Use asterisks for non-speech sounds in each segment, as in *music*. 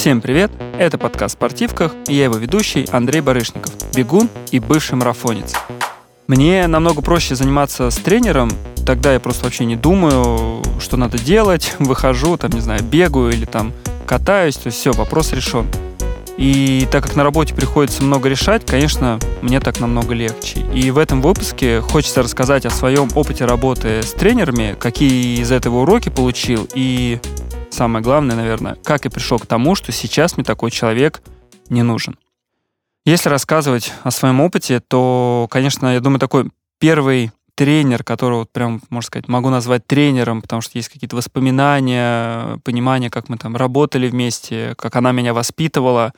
Всем привет! Это подкаст «Спортивках» и я его ведущий Андрей Барышников, бегун и бывший марафонец. Мне намного проще заниматься с тренером, тогда я просто вообще не думаю, что надо делать, *laughs* выхожу, там, не знаю, бегаю или там катаюсь, то есть все, вопрос решен. И так как на работе приходится много решать, конечно, мне так намного легче. И в этом выпуске хочется рассказать о своем опыте работы с тренерами, какие из этого уроки получил и самое главное, наверное, как я пришел к тому, что сейчас мне такой человек не нужен. Если рассказывать о своем опыте, то, конечно, я думаю, такой первый тренер, которого прям, можно сказать, могу назвать тренером, потому что есть какие-то воспоминания, понимание, как мы там работали вместе, как она меня воспитывала.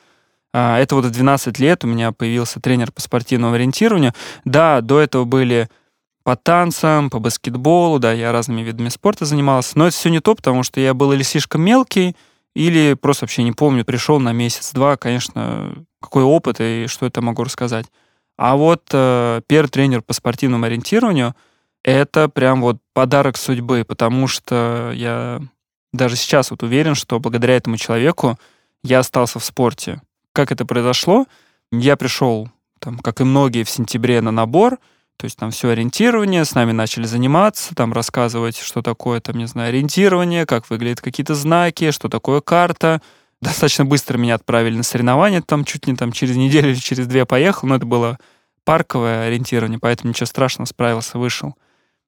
А, это вот в 12 лет у меня появился тренер по спортивному ориентированию. Да, до этого были по танцам, по баскетболу, да, я разными видами спорта занимался. Но это все не то, потому что я был или слишком мелкий, или просто вообще не помню, пришел на месяц-два, конечно, какой опыт и что это могу рассказать. А вот э, первый тренер по спортивному ориентированию — это прям вот подарок судьбы, потому что я даже сейчас вот уверен, что благодаря этому человеку я остался в спорте. Как это произошло? Я пришел, там, как и многие, в сентябре на набор — то есть там все ориентирование, с нами начали заниматься, там рассказывать, что такое, там, не знаю, ориентирование, как выглядят какие-то знаки, что такое карта. Достаточно быстро меня отправили на соревнования, там чуть не там через неделю или через две поехал, но это было парковое ориентирование, поэтому ничего страшного, справился, вышел.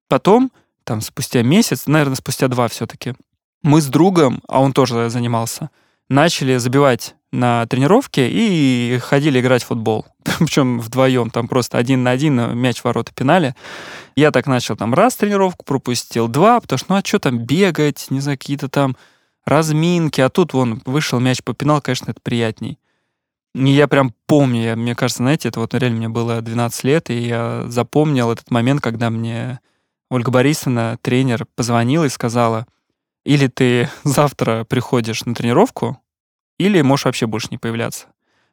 Потом, там спустя месяц, наверное, спустя два все-таки, мы с другом, а он тоже занимался, начали забивать на тренировке и ходили играть в футбол. *laughs* Причем вдвоем, там просто один на один мяч в ворота пинали. Я так начал там раз тренировку пропустил, два, потому что ну а что там бегать, не знаю, какие-то там разминки, а тут вон вышел мяч попинал, конечно, это приятней. И я прям помню, я, мне кажется, знаете, это вот реально мне было 12 лет, и я запомнил этот момент, когда мне Ольга Борисовна, тренер, позвонила и сказала, или ты *laughs* завтра приходишь на тренировку, или можешь вообще больше не появляться.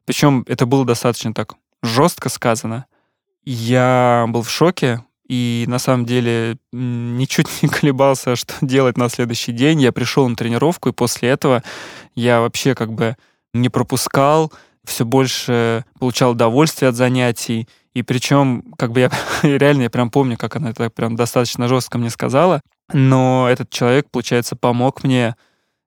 Причем это было достаточно так жестко сказано. Я был в шоке, и на самом деле ничуть не колебался, *laughs* что делать на следующий день. Я пришел на тренировку, и после этого я вообще как бы не пропускал, все больше получал удовольствие от занятий. И причем, как бы я *laughs* реально, я прям помню, как она это прям достаточно жестко мне сказала. Но этот человек, получается, помог мне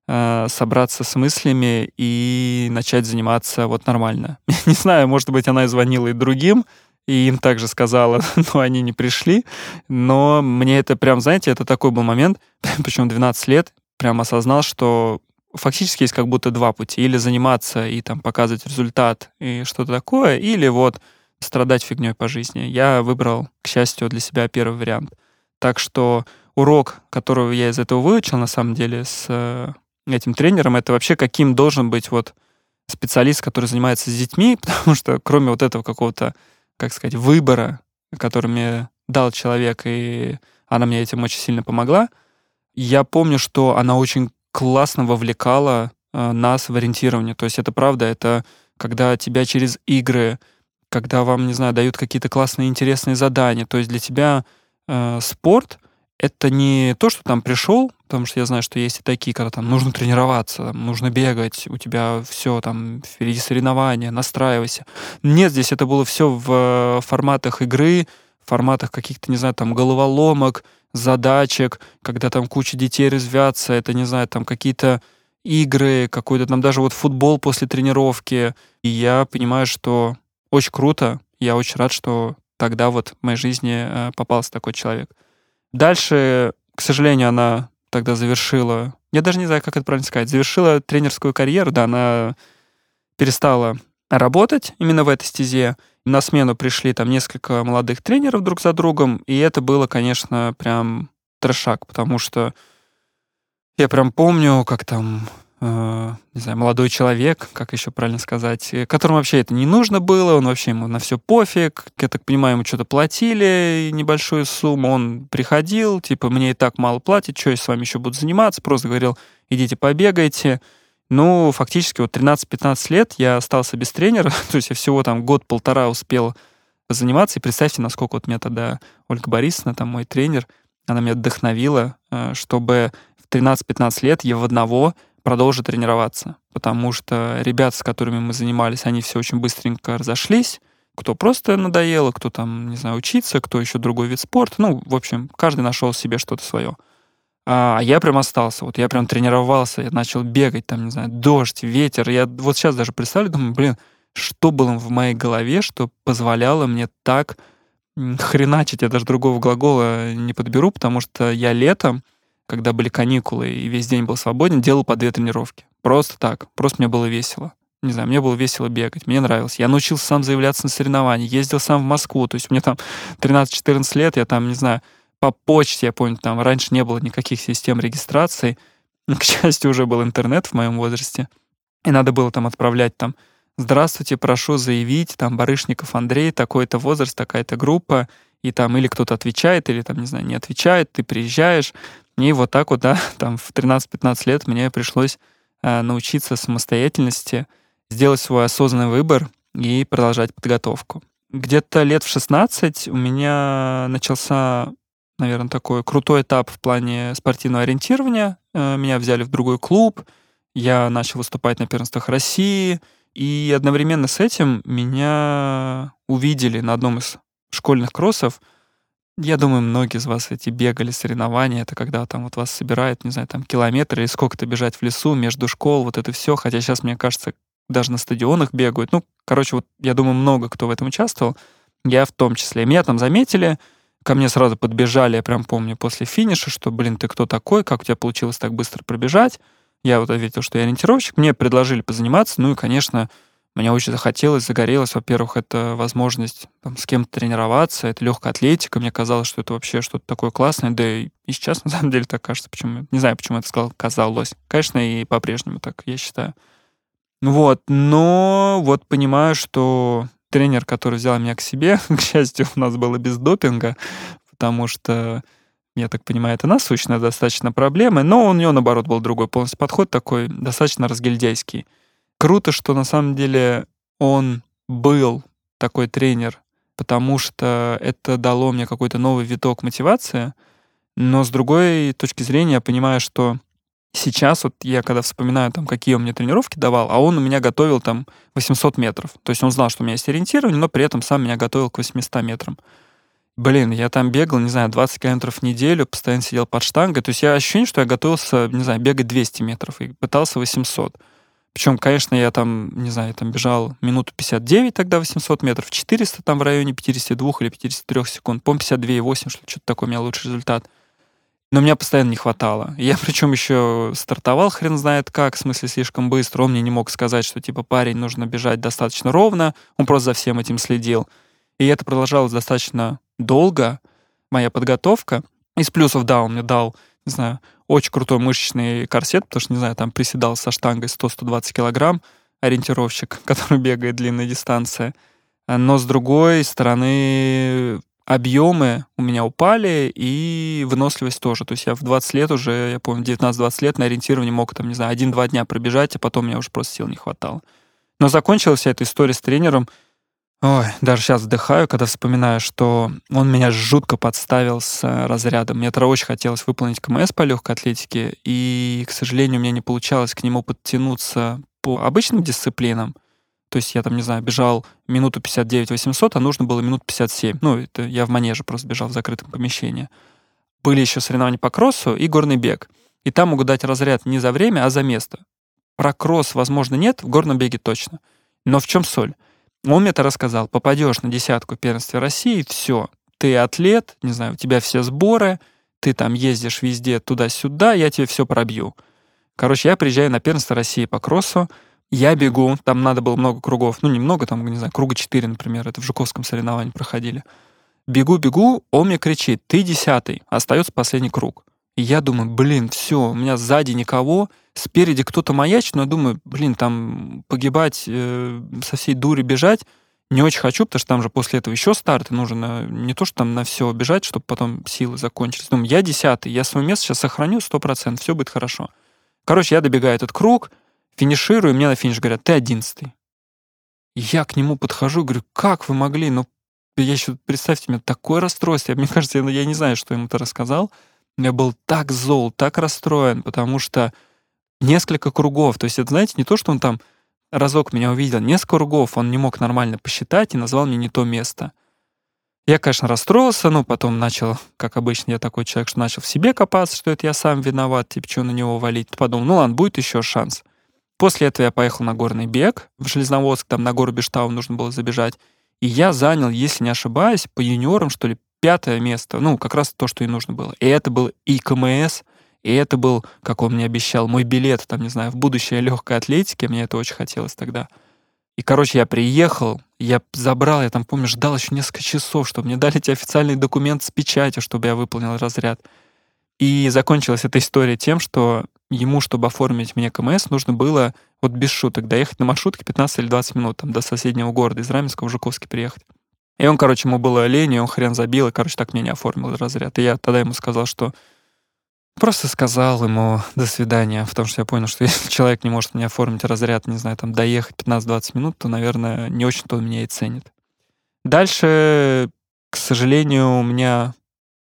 э, собраться с мыслями и начать заниматься вот нормально. *laughs* не знаю, может быть, она и звонила и другим, и им также сказала, *laughs* но они не пришли. Но мне это прям, знаете, это такой был момент, *laughs* причем 12 лет, прям осознал, что фактически есть как будто два пути. Или заниматься и там показывать результат и что-то такое, или вот страдать фигней по жизни. Я выбрал, к счастью, для себя первый вариант. Так что урок, которого я из этого выучил, на самом деле, с э, этим тренером, это вообще каким должен быть вот специалист, который занимается с детьми, *laughs* потому что кроме вот этого какого-то, как сказать, выбора, который мне дал человек, и она мне этим очень сильно помогла, я помню, что она очень классно вовлекала э, нас в ориентирование. То есть это правда, это когда тебя через игры, когда вам, не знаю, дают какие-то классные интересные задания. То есть для тебя э, спорт это не то, что там пришел, потому что я знаю, что есть и такие, когда там нужно тренироваться, нужно бегать, у тебя все там впереди соревнования, настраивайся. Нет, здесь это было все в форматах игры, в форматах каких-то, не знаю, там головоломок, задачек, когда там куча детей развятся, это, не знаю, там какие-то игры, какой-то там даже вот футбол после тренировки. И я понимаю, что очень круто, я очень рад, что тогда вот в моей жизни э, попался такой человек. Дальше, к сожалению, она тогда завершила, я даже не знаю, как это правильно сказать, завершила тренерскую карьеру, да, она перестала работать именно в этой стезе. На смену пришли там несколько молодых тренеров друг за другом, и это было, конечно, прям трешак, потому что я прям помню, как там не знаю, молодой человек, как еще правильно сказать, э, которому вообще это не нужно было, он вообще ему на все пофиг, я так понимаю, ему что-то платили, небольшую сумму, он приходил, типа, мне и так мало платят, что я с вами еще буду заниматься, просто говорил, идите побегайте. Ну, фактически вот 13-15 лет я остался без тренера, *laughs* то есть я всего там год-полтора успел заниматься, и представьте, насколько вот меня тогда Ольга Борисовна, там мой тренер, она меня вдохновила, э, чтобы в 13-15 лет я в одного продолжу тренироваться, потому что ребят, с которыми мы занимались, они все очень быстренько разошлись, кто просто надоело, кто там, не знаю, учиться, кто еще другой вид спорта. Ну, в общем, каждый нашел себе что-то свое. А я прям остался. Вот я прям тренировался, я начал бегать, там, не знаю, дождь, ветер. Я вот сейчас даже представлю, думаю, блин, что было в моей голове, что позволяло мне так хреначить. Я даже другого глагола не подберу, потому что я летом, когда были каникулы и весь день был свободен, делал по две тренировки. Просто так. Просто мне было весело. Не знаю, мне было весело бегать, мне нравилось. Я научился сам заявляться на соревнования, ездил сам в Москву. То есть мне там 13-14 лет, я там, не знаю, по почте, я помню, там раньше не было никаких систем регистрации. *laughs* К счастью, уже был интернет в моем возрасте. И надо было там отправлять там «Здравствуйте, прошу заявить, там Барышников Андрей, такой-то возраст, такая-то группа». И там или кто-то отвечает, или там, не знаю, не отвечает, ты приезжаешь. И вот так вот, да, *laughs* там в 13-15 лет мне пришлось э, научиться самостоятельности, сделать свой осознанный выбор и продолжать подготовку. Где-то лет в 16 у меня начался, наверное, такой крутой этап в плане спортивного ориентирования. Э, меня взяли в другой клуб, я начал выступать на первенствах России, и одновременно с этим меня увидели на одном из школьных кроссов. Я думаю, многие из вас эти бегали соревнования. Это когда там вот вас собирают, не знаю, там километры или сколько-то бежать в лесу между школ, вот это все. Хотя сейчас, мне кажется, даже на стадионах бегают. Ну, короче, вот я думаю, много кто в этом участвовал. Я в том числе. Меня там заметили, ко мне сразу подбежали, я прям помню, после финиша, что, блин, ты кто такой, как у тебя получилось так быстро пробежать. Я вот ответил, что я ориентировщик. Мне предложили позаниматься, ну и, конечно, мне очень захотелось, загорелось. Во-первых, это возможность там, с кем-то тренироваться, это легкая атлетика. Мне казалось, что это вообще что-то такое классное. Да и, сейчас, *laughs* на самом деле, так кажется. Почему? Не знаю, почему это сказал, казалось. Конечно, и по-прежнему так, я считаю. Вот, но вот понимаю, что тренер, который взял меня к себе, *laughs* к счастью, у нас было без допинга, потому что, я так понимаю, это насущная достаточно проблема, но у него, наоборот, был другой полностью подход, такой достаточно разгильдяйский. Круто, что на самом деле он был такой тренер, потому что это дало мне какой-то новый виток мотивации, но с другой точки зрения я понимаю, что сейчас вот я когда вспоминаю, там, какие он мне тренировки давал, а он у меня готовил там 800 метров. То есть он знал, что у меня есть ориентирование, но при этом сам меня готовил к 800 метрам. Блин, я там бегал, не знаю, 20 километров в неделю, постоянно сидел под штангой. То есть я ощущение, что я готовился, не знаю, бегать 200 метров и пытался 800. Причем, конечно, я там, не знаю, я там бежал минуту 59 тогда 800 метров, 400 там в районе 52 или 53 секунд, по-моему, 52,8, что-то такое у меня лучший результат. Но мне постоянно не хватало. Я *laughs* причем еще стартовал хрен знает как, в смысле слишком быстро. Он мне не мог сказать, что типа парень нужно бежать достаточно ровно. Он просто за всем этим следил. И это продолжалось достаточно долго, моя подготовка. Из плюсов, да, он мне дал, не знаю, очень крутой мышечный корсет, потому что, не знаю, там приседал со штангой 100-120 килограмм, ориентировщик, *laughs* который бегает длинные дистанции. Но с другой стороны, объемы у меня упали, и выносливость тоже. То есть я в 20 лет уже, я помню, 19-20 лет на ориентировании мог, там, не знаю, один-два дня пробежать, а потом мне уже просто сил не хватало. Но закончилась вся эта история с тренером. Ой, даже сейчас вздыхаю, когда вспоминаю, что он меня жутко подставил с э, разрядом. Мне тогда очень хотелось выполнить КМС по легкой атлетике, и, к сожалению, у меня не получалось к нему подтянуться по обычным дисциплинам. То есть я там, не знаю, бежал минуту 59 800, а нужно было минут 57. Ну, это я в манеже просто бежал в закрытом помещении. Были еще соревнования по кроссу и горный бег. И там могут дать разряд не за время, а за место. Про кросс, возможно, нет, в горном беге точно. Но в чем соль? Он мне это рассказал. Попадешь на десятку первенства России, все. Ты атлет, не знаю, у тебя все сборы, ты там ездишь везде туда-сюда, я тебе все пробью. Короче, я приезжаю на первенство России по кроссу, я бегу, там надо было много кругов, ну немного, там, не знаю, круга 4, например, это в Жуковском соревновании проходили. Бегу, бегу, он мне кричит, ты десятый, остается последний круг. И я думаю, блин, все, у меня сзади никого, спереди кто-то маячит, но я думаю, блин, там погибать, э, со всей дури бежать не очень хочу, потому что там же после этого еще старт, и нужно не то, что там на все бежать, чтобы потом силы закончились. Думаю, я десятый, я свое место сейчас сохраню сто процентов, все будет хорошо. Короче, я добегаю этот круг, Финиширую, и мне на финиш говорят, ты одиннадцатый. Я к нему подхожу, говорю, как вы могли? Ну, я еще, представьте, мне такое расстройство. Мне кажется, я, я не знаю, что ему-то рассказал. Я был так зол, так расстроен, потому что несколько кругов, то есть это, знаете, не то, что он там разок меня увидел, несколько кругов он не мог нормально посчитать и назвал мне не то место. Я, конечно, расстроился, но потом начал, как обычно, я такой человек, что начал в себе копаться, что это я сам виноват, типа, что на него валить. Подумал, ну ладно, будет еще шанс. После этого я поехал на горный бег в Железноводск, там на гору Бештау нужно было забежать. И я занял, если не ошибаюсь, по юниорам, что ли, пятое место. Ну, как раз то, что и нужно было. И это был и КМС, и это был, как он мне обещал, мой билет, там, не знаю, в будущее легкой атлетики. Мне это очень хотелось тогда. И, короче, я приехал, я забрал, я там, помню, ждал еще несколько часов, чтобы мне дали эти официальный документ с печатью, чтобы я выполнил разряд. И закончилась эта история тем, что ему, чтобы оформить мне КМС, нужно было, вот без шуток, доехать на маршрутке 15 или 20 минут, там, до соседнего города, из Раменского в Жуковский приехать. И он, короче, ему было лень, и он хрен забил, и, короче, так меня не оформил разряд. И я тогда ему сказал, что Просто сказал ему «до свидания», потому что я понял, что *laughs* если человек не может мне оформить разряд, не знаю, там, доехать 15-20 минут, то, наверное, не очень-то он меня и ценит. Дальше, к сожалению, у меня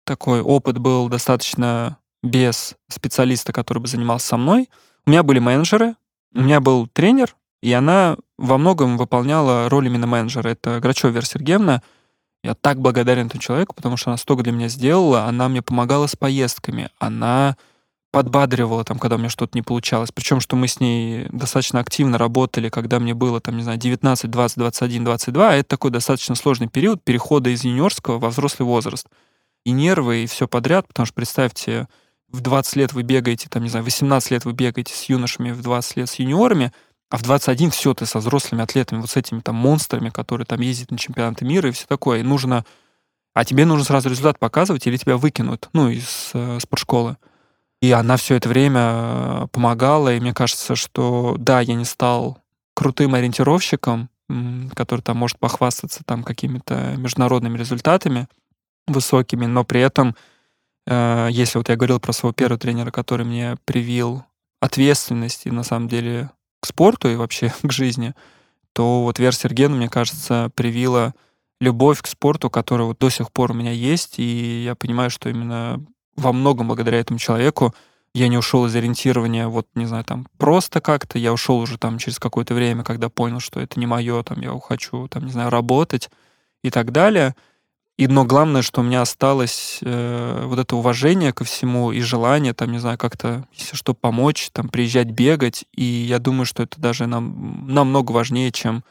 такой опыт был достаточно без специалиста, который бы занимался со мной. У меня были менеджеры, у меня был тренер, и она во многом выполняла роль именно менеджера. Это Грачева Вера Сергеевна. Я так благодарен этому человеку, потому что она столько для меня сделала. Она мне помогала с поездками. Она подбадривала, там, когда у меня что-то не получалось. Причем, что мы с ней достаточно активно работали, когда мне было, там, не знаю, 19, 20, 21, 22. Это такой достаточно сложный период перехода из юниорского во взрослый возраст. И нервы, и все подряд, потому что представьте, в 20 лет вы бегаете, там, не знаю, 18 лет вы бегаете с юношами, в 20 лет с юниорами, а в 21 все, ты со взрослыми атлетами, вот с этими там монстрами, которые там ездят на чемпионаты мира и все такое. И нужно... А тебе нужно сразу результат показывать, или тебя выкинут, ну, из э, спортшколы. И она все это время э, помогала, и мне кажется, что да, я не стал крутым ориентировщиком, который там может похвастаться там какими-то международными результатами высокими, но при этом, э, если вот я говорил про своего первого тренера, который мне привил ответственность и на самом деле спорту и вообще *laughs* к жизни, то вот Вера Сергеевна, мне кажется, привила любовь к спорту, которая вот до сих пор у меня есть, и я понимаю, что именно во многом благодаря этому человеку я не ушел из ориентирования, вот, не знаю, там, просто как-то, я ушел уже там через какое-то время, когда понял, что это не мое, там, я хочу, там, не знаю, работать и так далее. И, но главное, что у меня осталось э, вот это уважение ко всему и желание, там, не знаю, как-то, если что, помочь, там, приезжать бегать. И я думаю, что это даже нам, намного важнее, чем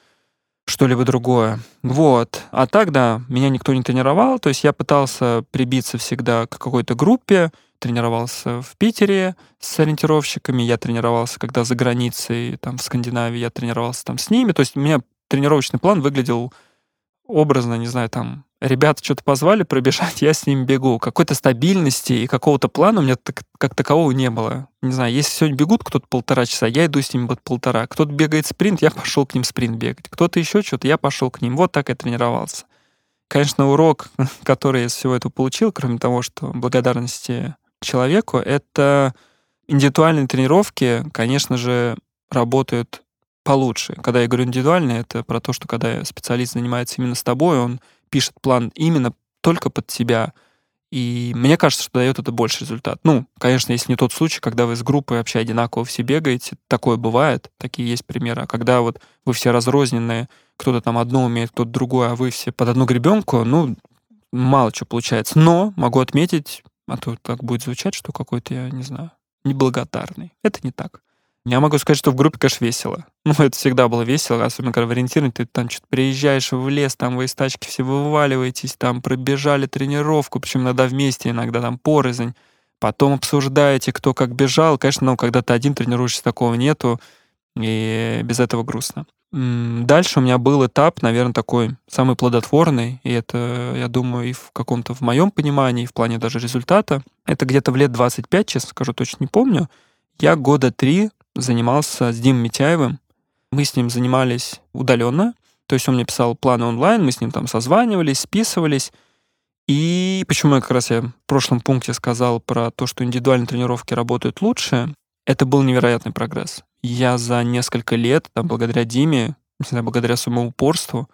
что-либо другое. Вот. А так, да, меня никто не тренировал, то есть я пытался прибиться всегда к какой-то группе, тренировался в Питере с ориентировщиками, я тренировался, когда за границей, там, в Скандинавии, я тренировался там с ними, то есть у меня тренировочный план выглядел образно, не знаю, там, ребята что-то позвали пробежать, *laughs* я с ними бегу. Какой-то стабильности и какого-то плана у меня так, как такового не было. Не знаю, если сегодня бегут кто-то полтора часа, я иду с ними вот полтора. Кто-то бегает спринт, я пошел к ним спринт бегать. Кто-то еще что-то, я пошел к ним. Вот так я тренировался. Конечно, урок, *laughs* который я из всего этого получил, кроме того, что благодарности человеку, это индивидуальные тренировки, конечно же, работают получше. Когда я говорю индивидуальные, это про то, что когда специалист занимается именно с тобой, он пишет план именно только под тебя. И мне кажется, что дает это больше результат. Ну, конечно, если не тот случай, когда вы с группой вообще одинаково все бегаете, такое бывает, такие есть примеры. А когда вот вы все разрозненные, кто-то там одно умеет, кто-то другое, а вы все под одну гребенку, ну, мало что получается. Но могу отметить, а то так будет звучать, что какой-то, я не знаю, неблагодарный. Это не так. Я могу сказать, что в группе, конечно, весело. *laughs* Ну, это всегда было весело, особенно когда в ориентировании ты там что-то приезжаешь в лес, там вы из тачки все вываливаетесь, там пробежали тренировку, причем иногда вместе, иногда там порознь. Потом обсуждаете, кто как бежал. Конечно, ну, когда ты один тренируешься, такого нету, и без этого грустно. Дальше у меня был этап, наверное, такой самый плодотворный, и это, я думаю, и в каком-то в моем понимании, и в плане даже результата. Это где-то в лет 25, честно скажу, точно не помню. Я года три занимался с Димой Митяевым. Мы с ним занимались удаленно, то есть он мне писал планы онлайн, мы с ним там созванивались, списывались. И почему я как раз я в прошлом пункте сказал про то, что индивидуальные тренировки работают лучше, это был невероятный прогресс. Я за несколько лет, там, благодаря Диме, не знаю, благодаря своему упорству,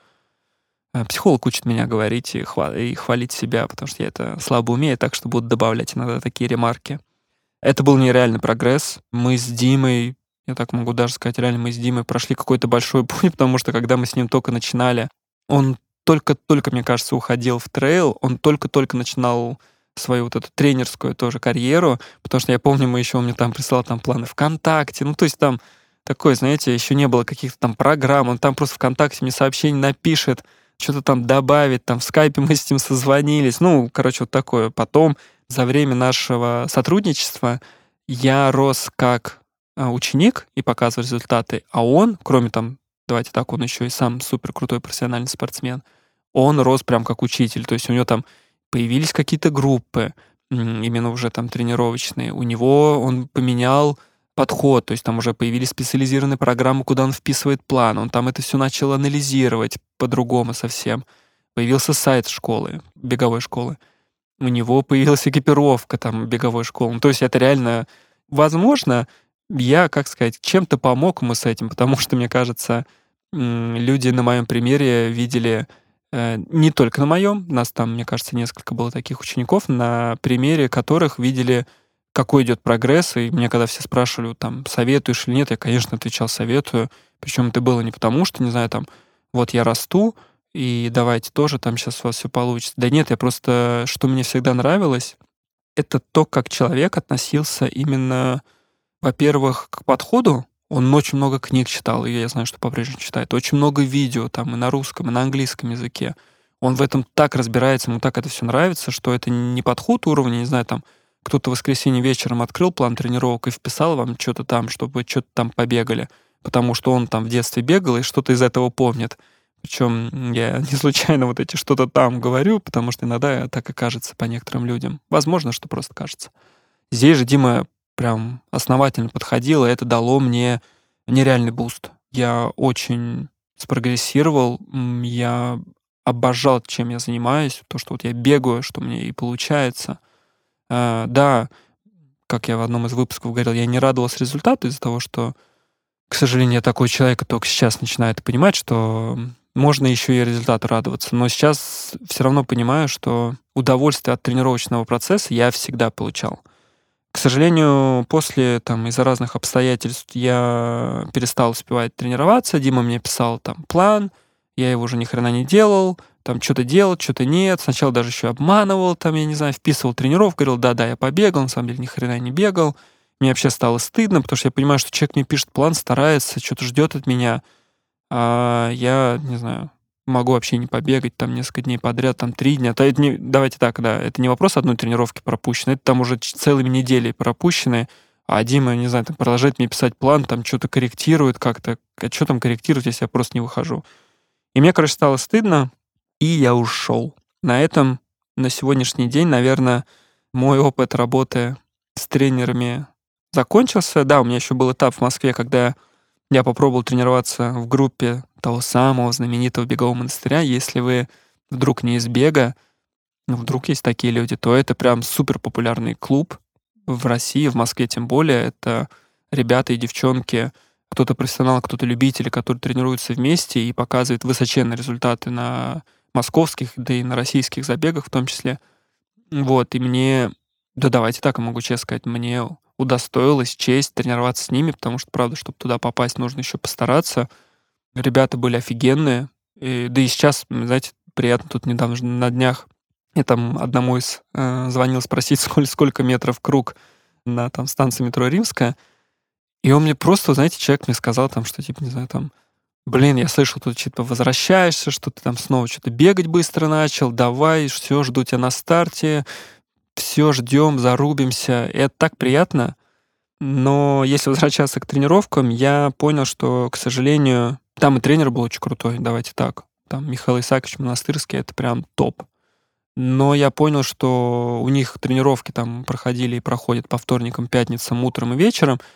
Э, психолог учит меня говорить и, хвал, и хвалить себя, потому что я это слабо умею, так что буду добавлять иногда такие ремарки. Это был нереальный прогресс. Мы с Димой, я так могу даже сказать, реально мы с Димой прошли какой-то большой *laughs* путь, потому что когда мы с ним только начинали, он только-только, мне кажется, уходил в трейл, он только-только начинал свою вот эту тренерскую тоже карьеру, потому что я помню, мы еще, он мне там присылал там планы ВКонтакте, ну, то есть там такое, знаете, еще не было каких-то там программ, он там просто ВКонтакте мне сообщение напишет, что-то там добавит, там в скайпе мы с ним созвонились, ну, короче, вот такое. Потом за время нашего сотрудничества я рос как а, ученик и показывал результаты, а он, кроме там, давайте так, он еще и сам супер крутой профессиональный спортсмен, он рос прям как учитель, то есть у него там появились какие-то группы, именно уже там тренировочные, у него он поменял подход, то есть там уже появились специализированные программы, куда он вписывает план, он там это все начал анализировать по-другому совсем. Появился сайт школы, беговой школы. У него появилась экипировка там беговой школы. Ну, то есть это реально, возможно, я, как сказать, чем-то помог ему с этим, потому что, мне кажется, люди на моем примере видели э, не только на моем, нас там, мне кажется, несколько было таких учеников, на примере которых видели какой идет прогресс, и мне когда все спрашивали, там, советуешь или нет, я, конечно, отвечал, советую. Причем это было не потому, что, не знаю, там, вот я расту, и давайте тоже там сейчас у вас все получится. Да нет, я просто, что мне всегда нравилось, это то, как человек относился именно, во-первых, к подходу. Он очень много книг читал, и я знаю, что по-прежнему читает. Очень много видео там и на русском, и на английском языке. Он в этом так разбирается, ему так это все нравится, что это не подход уровня, не знаю, там, кто-то в воскресенье вечером открыл план тренировок и вписал вам что-то там, чтобы что-то там побегали, потому что он там в детстве бегал и что-то из этого помнит. Причем я не случайно вот эти что-то там говорю, потому что иногда так и кажется по некоторым людям. Возможно, что просто кажется. Здесь же Дима прям основательно подходил, и это дало мне нереальный буст. Я очень спрогрессировал, я обожал, чем я занимаюсь, то, что вот я бегаю, что мне и получается — Э, да, как я в одном из выпусков говорил, я не радовался результату из-за того, что, к сожалению, я такой человек, только сейчас начинает понимать, что можно еще и результату радоваться. Но сейчас все равно понимаю, что удовольствие от тренировочного процесса я всегда получал. К сожалению, после, там, из-за разных обстоятельств я перестал успевать тренироваться. Дима мне писал там план, я его уже ни хрена не делал там что-то делал, что-то нет. Сначала даже еще обманывал, там, я не знаю, вписывал тренировку, говорил, да-да, я побегал, на самом деле ни хрена не бегал. Мне вообще стало стыдно, потому что я понимаю, что человек мне пишет план, старается, что-то ждет от меня, а я, не знаю, могу вообще не побегать там несколько дней подряд, там три дня. То это не, давайте так, да, это не вопрос одной тренировки пропущенной, это там уже целыми недели пропущенные, а Дима, не знаю, там продолжает мне писать план, там что-то корректирует как-то. А что там корректировать, если я просто не выхожу? И мне, короче, стало стыдно, и я ушел. На этом на сегодняшний день, наверное, мой опыт работы с тренерами закончился. Да, у меня еще был этап в Москве, когда я попробовал тренироваться в группе того самого знаменитого бегового монастыря. Если вы вдруг не из бега, ну, вдруг есть такие люди, то это прям супер популярный клуб в России, в Москве тем более. Это ребята и девчонки, кто-то профессионал, кто-то любители, которые тренируются вместе и показывают высоченные результаты на московских, да и на российских забегах в том числе. Вот, и мне, да давайте так, я могу честно сказать, мне удостоилась честь тренироваться с ними, потому что, правда, чтобы туда попасть, нужно еще постараться. Ребята были офигенные. И, да и сейчас, знаете, приятно тут недавно на днях я там одному из э, звонил спросить, *laughs* сколько, сколько метров круг на там станции метро Римская. И он мне просто, знаете, человек мне сказал там, что типа, не знаю, там блин, я слышал, тут что-то возвращаешься, что ты там снова что-то бегать быстро начал, давай, все, жду тебя на старте, все, ждем, зарубимся. Это так приятно. Но если возвращаться к тренировкам, я понял, что, к сожалению, там и тренер был очень крутой, давайте так. Там Михаил Исаакович Монастырский, это прям топ. Но я понял, что у них тренировки там проходили и проходят по вторникам, пятницам, утром и вечером —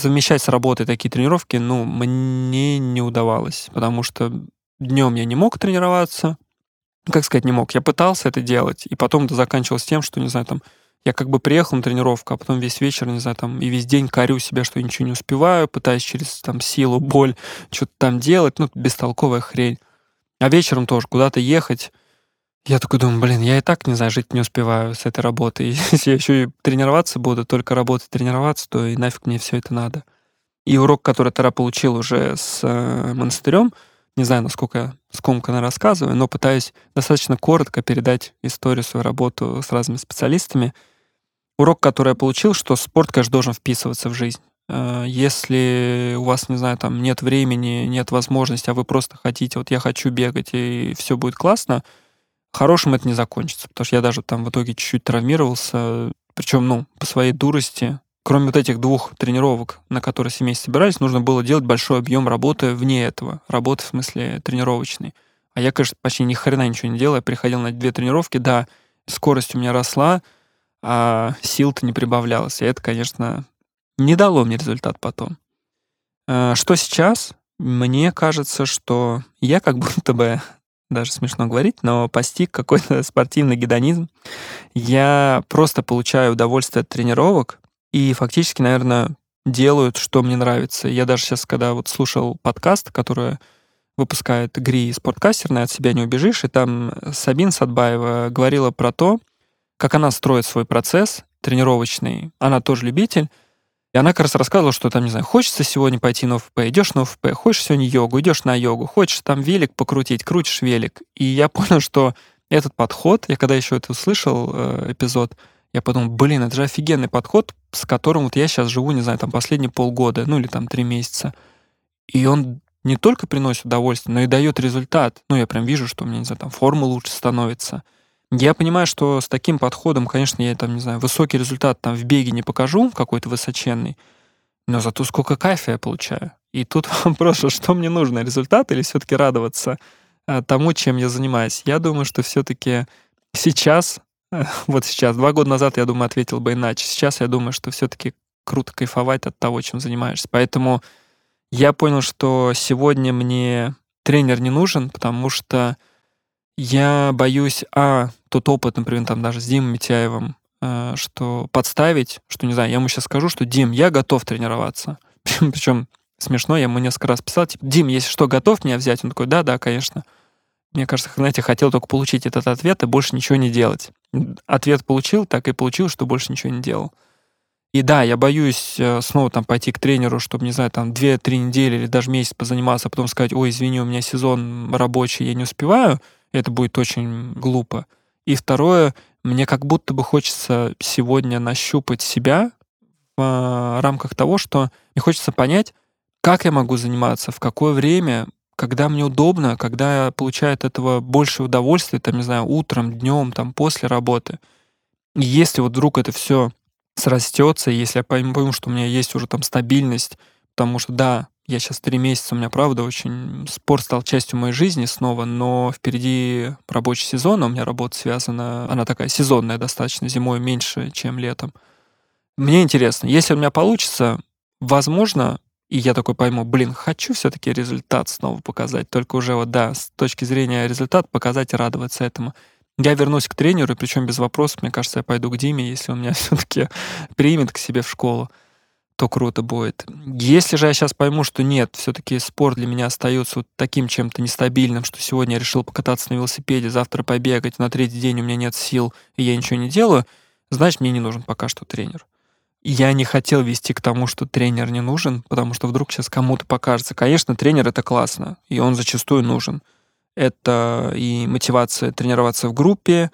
совмещать с работой такие тренировки, ну, мне не удавалось, потому что днем я не мог тренироваться, как сказать, не мог. Я пытался это делать, и потом это заканчивалось тем, что, не знаю, там, я как бы приехал на тренировку, а потом весь вечер, не знаю, там, и весь день корю себя, что я ничего не успеваю, пытаюсь через, там, силу, боль что-то там делать, ну, бестолковая хрень. А вечером тоже куда-то ехать. Я такой думаю, блин, я и так, не знаю, жить не успеваю с этой работой. *laughs* Если я еще и тренироваться буду, только работать, тренироваться, то и нафиг мне все это надо. И урок, который я тогда получил уже с э, монастырем, не знаю, насколько скомканно рассказываю, но пытаюсь достаточно коротко передать историю, свою работу с разными специалистами. Урок, который я получил, что спорт, конечно, должен вписываться в жизнь. Э, если у вас, не знаю, там нет времени, нет возможности, а вы просто хотите, вот я хочу бегать, и все будет классно, хорошим это не закончится. Потому что я даже там в итоге чуть-чуть травмировался, причем, ну, по своей дурости, кроме вот этих двух тренировок, на которые семейства собирались, нужно было делать большой объем работы вне этого. Работы, в смысле, тренировочной. А я, конечно, почти ни хрена ничего не делал. Я приходил на две тренировки, да, скорость у меня росла, а сил-то не прибавлялось. И это, конечно, не дало мне результат потом. А, что сейчас? Мне кажется, что я как будто бы, *laughs* даже смешно говорить, но постиг какой-то спортивный гедонизм. Я просто получаю удовольствие от тренировок и фактически, наверное, делают, что мне нравится. Я даже сейчас, когда вот слушал подкаст, который выпускает Гри спорткастерная «От себя не убежишь», и там Сабин Садбаева говорила про то, как она строит свой процесс тренировочный. Она тоже любитель, и она как раз рассказывала, что там, не знаю, хочется сегодня пойти на ОФП, идешь на ОФП, хочешь сегодня йогу, идешь на йогу, хочешь там велик покрутить, крутишь велик. И я *laughs* понял, что этот подход, я когда еще это услышал, э, эпизод, я подумал, блин, это же офигенный подход, с которым вот я сейчас живу, не знаю, там последние полгода, ну или там три месяца. И он не только приносит удовольствие, но и дает результат. Ну, я прям вижу, что у меня, не знаю, там форма лучше становится. Я понимаю, что с таким подходом, конечно, я там, не знаю, высокий результат там в беге не покажу, какой-то высоченный, но зато сколько кайфа я получаю. И тут *laughs* вопрос, что мне нужно, результат или все-таки радоваться а, тому, чем я занимаюсь? Я думаю, что все-таки сейчас, *laughs* вот сейчас, два года назад, я думаю, ответил бы иначе. Сейчас я думаю, что все-таки круто кайфовать от того, чем занимаешься. Поэтому я понял, что сегодня мне тренер не нужен, потому что я боюсь, а, тот опыт, например, там даже с Димой Митяевым, э, что подставить, что, не знаю, я ему сейчас скажу, что, Дим, я готов тренироваться. *laughs* Причем смешно, я ему несколько раз писал, типа, Дим, если что, готов меня взять? Он такой, да, да, конечно. Мне кажется, знаете, хотел только получить этот ответ и больше ничего не делать. Ответ получил, так и получил, что больше ничего не делал. И да, я боюсь э, снова там пойти к тренеру, чтобы, не знаю, там 2-3 недели или даже месяц позаниматься, а потом сказать, ой, извини, у меня сезон рабочий, я не успеваю это будет очень глупо. И второе, мне как будто бы хочется сегодня нащупать себя в а, рамках того, что мне хочется понять, как я могу заниматься, в какое время, когда мне удобно, когда я получаю от этого больше удовольствия, там, не знаю, утром, днем, там, после работы. И если вот вдруг это все срастется, если я пойму, что у меня есть уже там стабильность, потому что да, я сейчас три месяца, у меня, правда, очень... Спорт стал частью моей жизни снова, но впереди рабочий сезон, у меня работа связана, она такая сезонная достаточно, зимой меньше, чем летом. Мне интересно, если у меня получится, возможно, и я такой пойму, блин, хочу все-таки результат снова показать, только уже вот, да, с точки зрения результата показать и радоваться этому. Я вернусь к тренеру, причем без вопросов, мне кажется, я пойду к Диме, если он меня *laughs* все-таки примет к себе в школу то круто будет. Если же я сейчас пойму, что нет, все-таки спорт для меня остается вот таким чем-то нестабильным, что сегодня я решил покататься на велосипеде, завтра побегать, на третий день у меня нет сил, и я ничего не делаю, значит, мне не нужен пока что тренер. Я не хотел вести к тому, что тренер не нужен, потому что вдруг сейчас кому-то покажется. Конечно, тренер — это классно, и он зачастую нужен. Это и мотивация тренироваться в группе,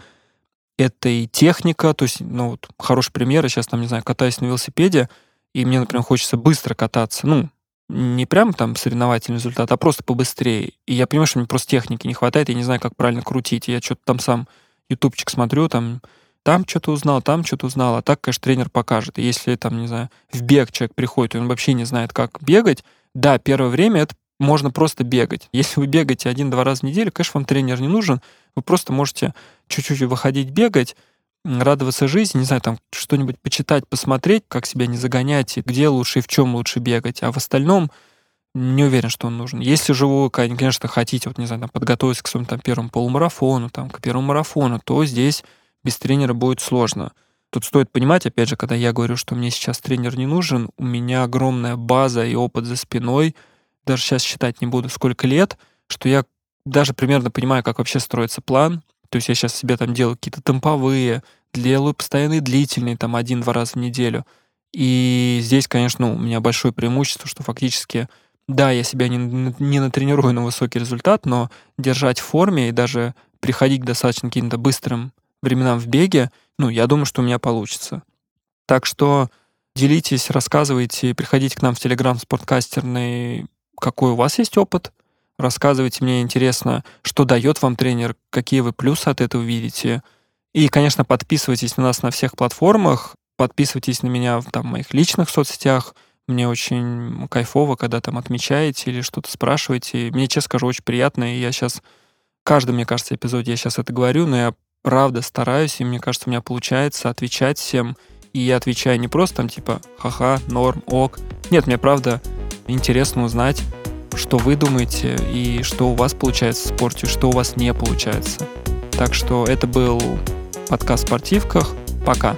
это и техника, то есть, ну, вот, хороший пример, я сейчас там, не знаю, катаюсь на велосипеде — и мне, например, хочется быстро кататься, ну, не прям там соревновательный результат, а просто побыстрее. И я понимаю, что мне просто техники не хватает, я не знаю, как правильно крутить. Я что-то там сам ютубчик смотрю, там там что-то узнал, там что-то узнал, а так, конечно, тренер покажет. Если там, не знаю, в бег человек приходит, и он вообще не знает, как бегать, да, первое время это можно просто бегать. Если вы бегаете один-два раза в неделю, конечно, вам тренер не нужен, вы просто можете чуть-чуть выходить бегать, радоваться жизни, не знаю, там что-нибудь почитать, посмотреть, как себя не загонять, и где лучше и в чем лучше бегать. А в остальном не уверен, что он нужен. Если же вы, конечно, хотите, вот, не знаю, там, подготовиться к своему там, первому полумарафону, там, к первому марафону, то здесь без тренера будет сложно. Тут стоит понимать, опять же, когда я говорю, что мне сейчас тренер не нужен, у меня огромная база и опыт за спиной, даже сейчас считать не буду, сколько лет, что я даже примерно понимаю, как вообще строится план. То есть я сейчас себе там делаю какие-то темповые, делаю постоянные длительные, там один-два раза в неделю. И здесь, конечно, у меня большое преимущество, что фактически, да, я себя не, не натренирую на высокий результат, но держать в форме и даже приходить к достаточно каким-то быстрым временам в беге, ну, я думаю, что у меня получится. Так что делитесь, рассказывайте, приходите к нам в Телеграм спорткастерный, какой у вас есть опыт, рассказывайте, мне интересно, что дает вам тренер, какие вы плюсы от этого видите. И, конечно, подписывайтесь на нас на всех платформах, подписывайтесь на меня в там, моих личных соцсетях. Мне очень кайфово, когда там отмечаете или что-то спрашиваете. Мне, честно скажу, очень приятно, и я сейчас, каждый, мне кажется, эпизоде я сейчас это говорю, но я правда стараюсь, и мне кажется, у меня получается отвечать всем. И я отвечаю не просто там типа ха-ха, норм, ок. Нет, мне правда интересно узнать, что вы думаете и что у вас получается в спорте, что у вас не получается. Так что это был подкаст спортивках. Пока.